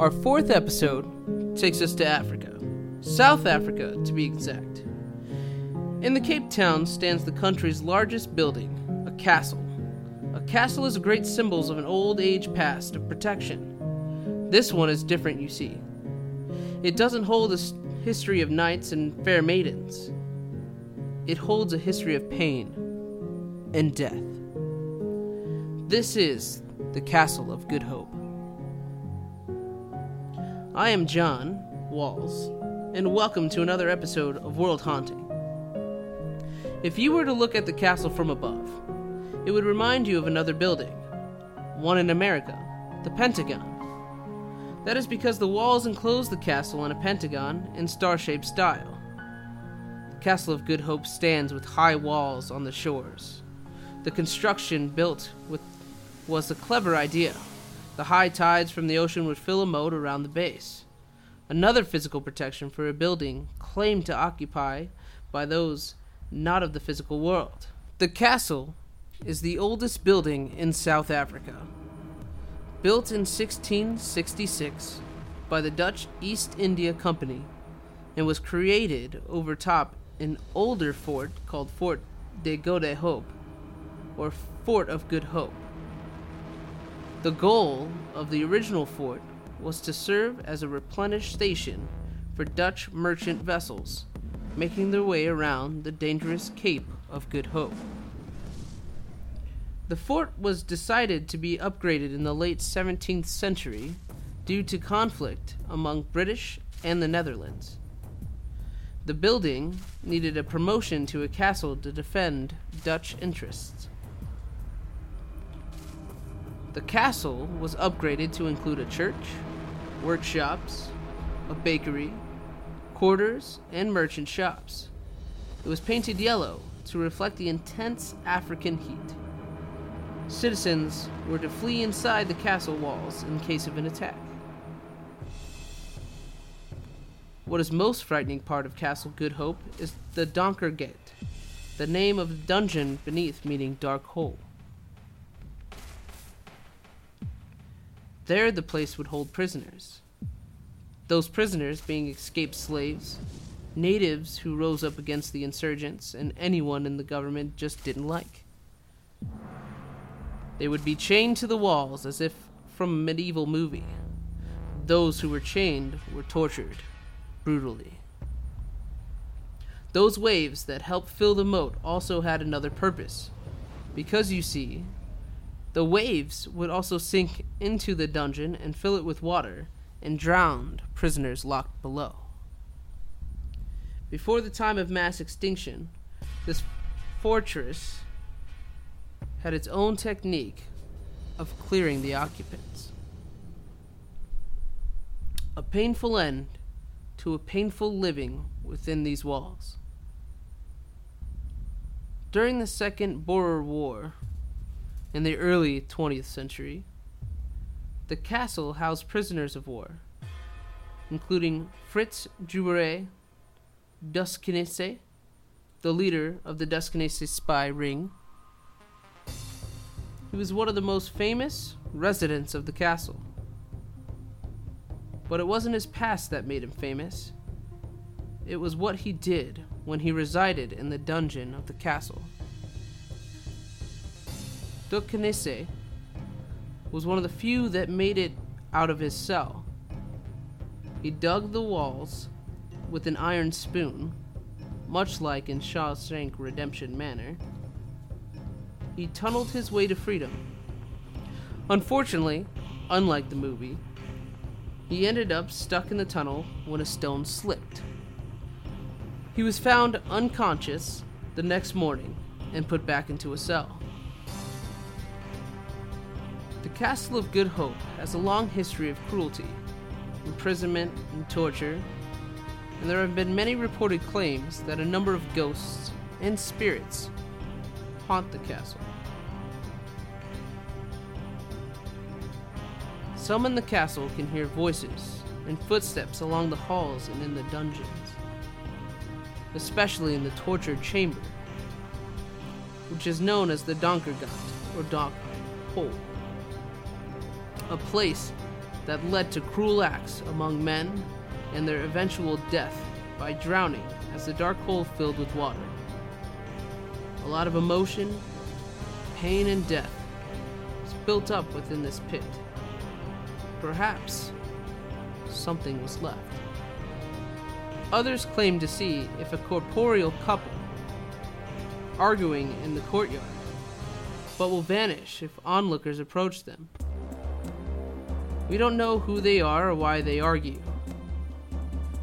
Our fourth episode takes us to Africa, South Africa to be exact. In the Cape Town stands the country's largest building, a castle. A castle is a great symbol of an old age past of protection. This one is different, you see. It doesn't hold a history of knights and fair maidens. It holds a history of pain and death. This is the Castle of Good Hope. I am John Walls, and welcome to another episode of World Haunting. If you were to look at the castle from above, it would remind you of another building, one in America, the Pentagon. That is because the walls enclose the castle in a pentagon in star shaped style. The Castle of Good Hope stands with high walls on the shores. The construction built with was a clever idea. The high tides from the ocean would fill a moat around the base. Another physical protection for a building claimed to occupy by those not of the physical world. The castle is the oldest building in South Africa. Built in 1666 by the Dutch East India Company and was created over top an older fort called Fort de Gode Hope or Fort of Good Hope. The goal of the original fort was to serve as a replenish station for Dutch merchant vessels making their way around the dangerous Cape of Good Hope. The fort was decided to be upgraded in the late 17th century due to conflict among British and the Netherlands. The building needed a promotion to a castle to defend Dutch interests. The castle was upgraded to include a church, workshops, a bakery, quarters, and merchant shops. It was painted yellow to reflect the intense African heat. Citizens were to flee inside the castle walls in case of an attack. What is most frightening part of Castle Good Hope is the Donkergat, the name of the dungeon beneath meaning dark hole. There the place would hold prisoners, those prisoners being escaped slaves, natives who rose up against the insurgents, and anyone in the government just didn't like. They would be chained to the walls as if from a medieval movie. Those who were chained were tortured brutally. Those waves that helped fill the moat also had another purpose. Because you see, the waves would also sink into the dungeon and fill it with water, and drowned prisoners locked below. Before the time of mass extinction, this fortress had its own technique of clearing the occupants. A painful end to a painful living within these walls. During the Second Boer War, in the early 20th century, the castle housed prisoners of war, including Fritz Joubert Duquesne, the leader of the Duquesne spy ring. He was one of the most famous residents of the castle. But it wasn't his past that made him famous. It was what he did when he resided in the dungeon of the castle. Duquesne was one of the few that made it out of his cell. He dug the walls with an iron spoon, much like in Shawshank Redemption Manor. He tunneled his way to freedom. Unfortunately, unlike the movie, he ended up stuck in the tunnel when a stone slipped. He was found unconscious the next morning and put back into a cell. Castle of Good Hope has a long history of cruelty, imprisonment, and torture, and there have been many reported claims that a number of ghosts and spirits haunt the castle. Some in the castle can hear voices and footsteps along the halls and in the dungeons, especially in the torture chamber, which is known as the Donkergat or Dark Hole a place that led to cruel acts among men and their eventual death by drowning as the dark hole filled with water. A lot of emotion, pain, and death was built up within this pit. Perhaps something was left. Others claim to see if a corporeal couple arguing in the courtyard, but will vanish if onlookers approach them. We don't know who they are or why they argue,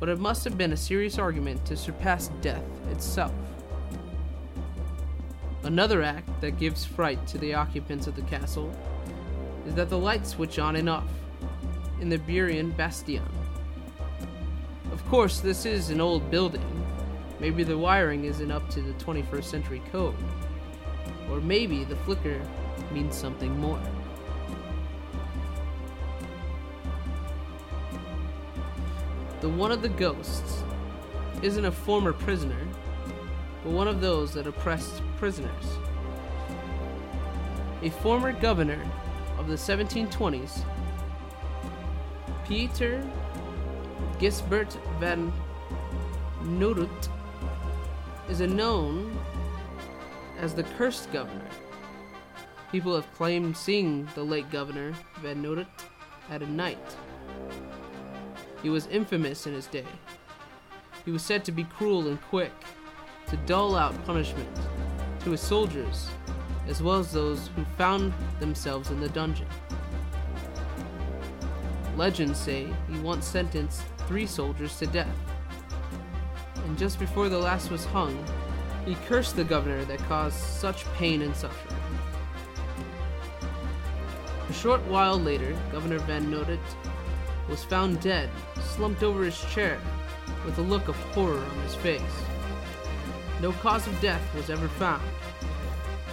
but it must have been a serious argument to surpass death itself. Another act that gives fright to the occupants of the castle is that the lights switch on and off in the Buuren Bastion. Of course, this is an old building. Maybe the wiring isn't up to the 21st century code. Or maybe the flicker means something more. The one of the ghosts isn't a former prisoner, but one of those that oppressed prisoners. A former governor of the 1720s, Pieter Gisbert van Noordt, is known as the cursed governor. People have claimed seeing the late governor van Noordt at a night. He was infamous in his day. He was said to be cruel and quick, to dole out punishment to his soldiers, as well as those who found themselves in the dungeon. Legends say he once sentenced three soldiers to death. And just before the last was hung, he cursed the governor that caused such pain and suffering. A short while later, Governor Van Noordt was found dead, slumped over his chair, with a look of horror on his face. No cause of death was ever found.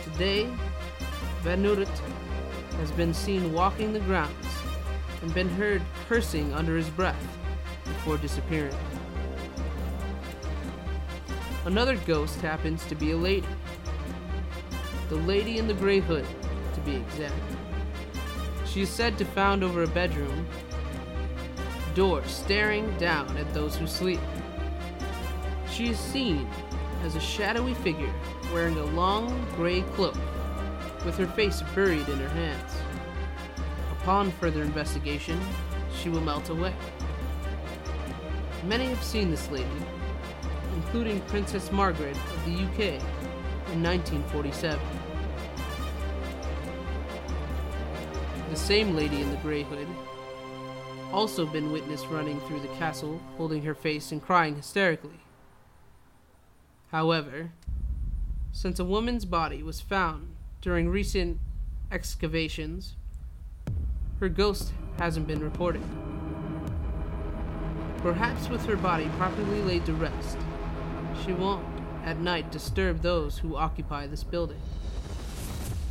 Today, Van has been seen walking the grounds and been heard cursing under his breath before disappearing. Another ghost happens to be a lady. The lady in the gray hood, to be exact. She is said to found over a bedroom door staring down at those who sleep. She is seen as a shadowy figure wearing a long gray cloak with her face buried in her hands. Upon further investigation, she will melt away. Many have seen this lady, including Princess Margaret of the UK in 1947. The same lady in the gray hood also been witnessed running through the castle, holding her face and crying hysterically. However, since a woman's body was found during recent excavations, her ghost hasn't been reported. Perhaps with her body properly laid to rest, she won't at night disturb those who occupy this building.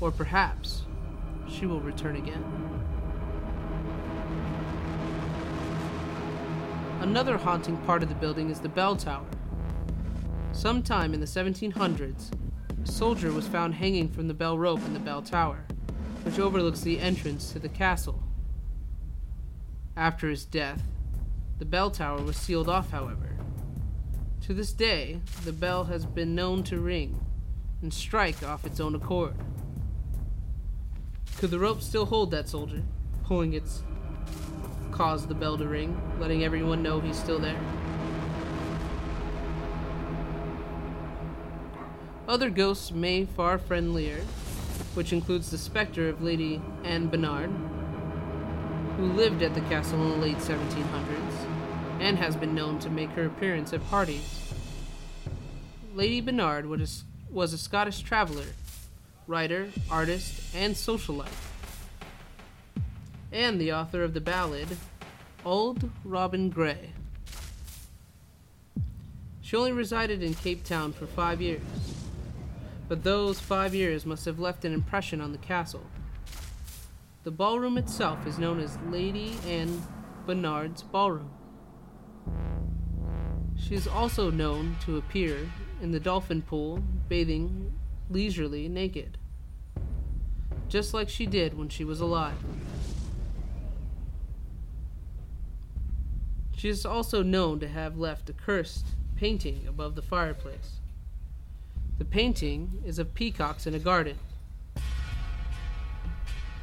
Or perhaps she will return again. Another haunting part of the building is the bell tower. Sometime in the 1700s, a soldier was found hanging from the bell rope in the bell tower, which overlooks the entrance to the castle. After his death, the bell tower was sealed off, however. To this day, the bell has been known to ring and strike off its own accord. Could the rope still hold that soldier, pulling its cause the bell to ring, letting everyone know he's still there. Other ghosts may far friendlier, which includes the specter of Lady Anne Barnard, who lived at the castle in the late 1700s and has been known to make her appearance at parties. Lady Barnard was a, was a Scottish traveler, writer, artist, and socialite, and the author of the ballad Old Robin Gray. She only resided in Cape Town for five years, but those five years must have left an impression on the castle. The ballroom itself is known as Lady Anne Barnard's Ballroom. She is also known to appear in the dolphin pool bathing leisurely naked, just like she did when she was alive. She is also known to have left a cursed painting above the fireplace. The painting is of peacocks in a garden.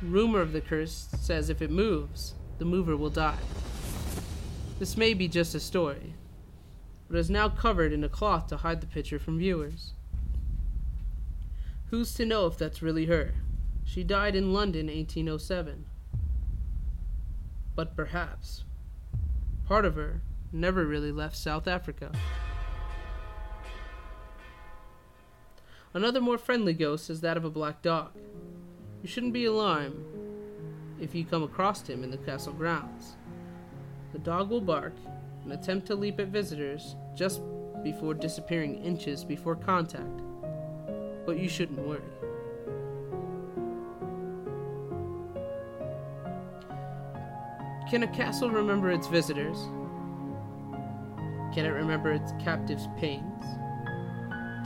Rumor of the curse says if it moves, the mover will die. This may be just a story, but is now covered in a cloth to hide the picture from viewers. Who's to know if that's really her? She died in London 1807. But perhaps part of her never really left South Africa. Another more friendly ghost is that of a black dog. You shouldn't be alarmed if you come across him in the castle grounds. The dog will bark and attempt to leap at visitors just before disappearing inches before contact. But you shouldn't worry. Can a castle remember its visitors? Can it remember its captives' pains?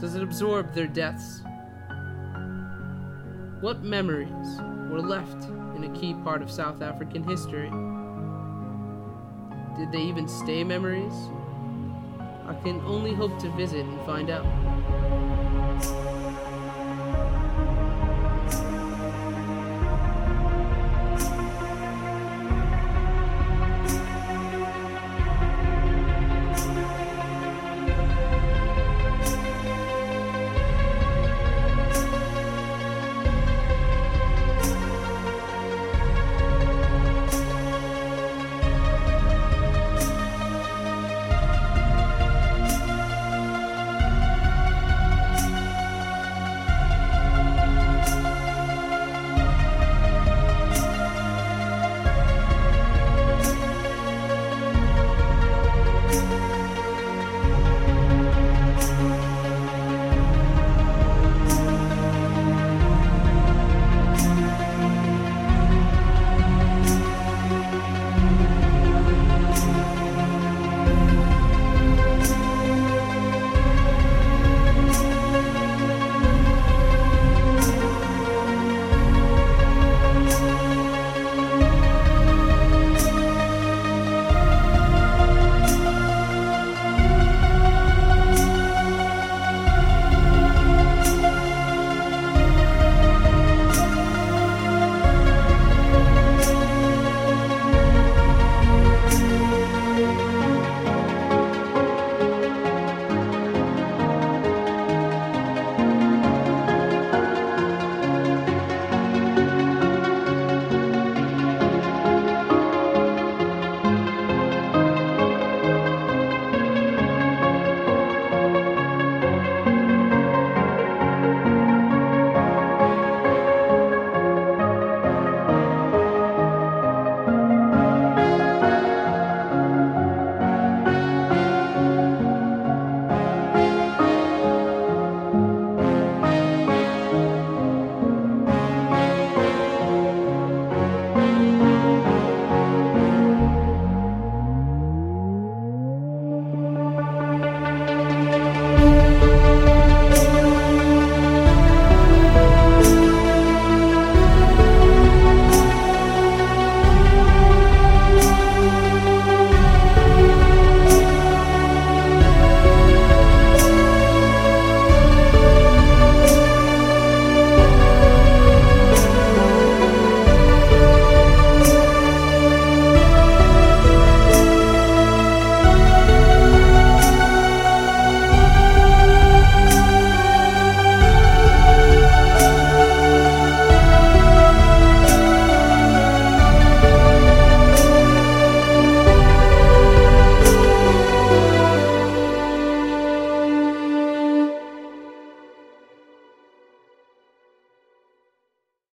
Does it absorb their deaths? What memories were left in a key part of South African history? Did they even stay memories? I can only hope to visit and find out.